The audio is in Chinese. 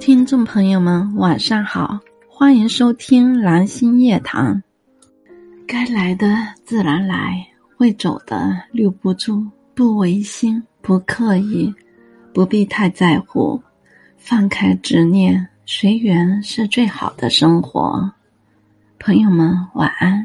听众朋友们晚上好欢迎收听兰心夜谈该来的自然来会走的留不住不违心不刻意不必太在乎。放开执念随缘是最好的生活。朋友们晚安。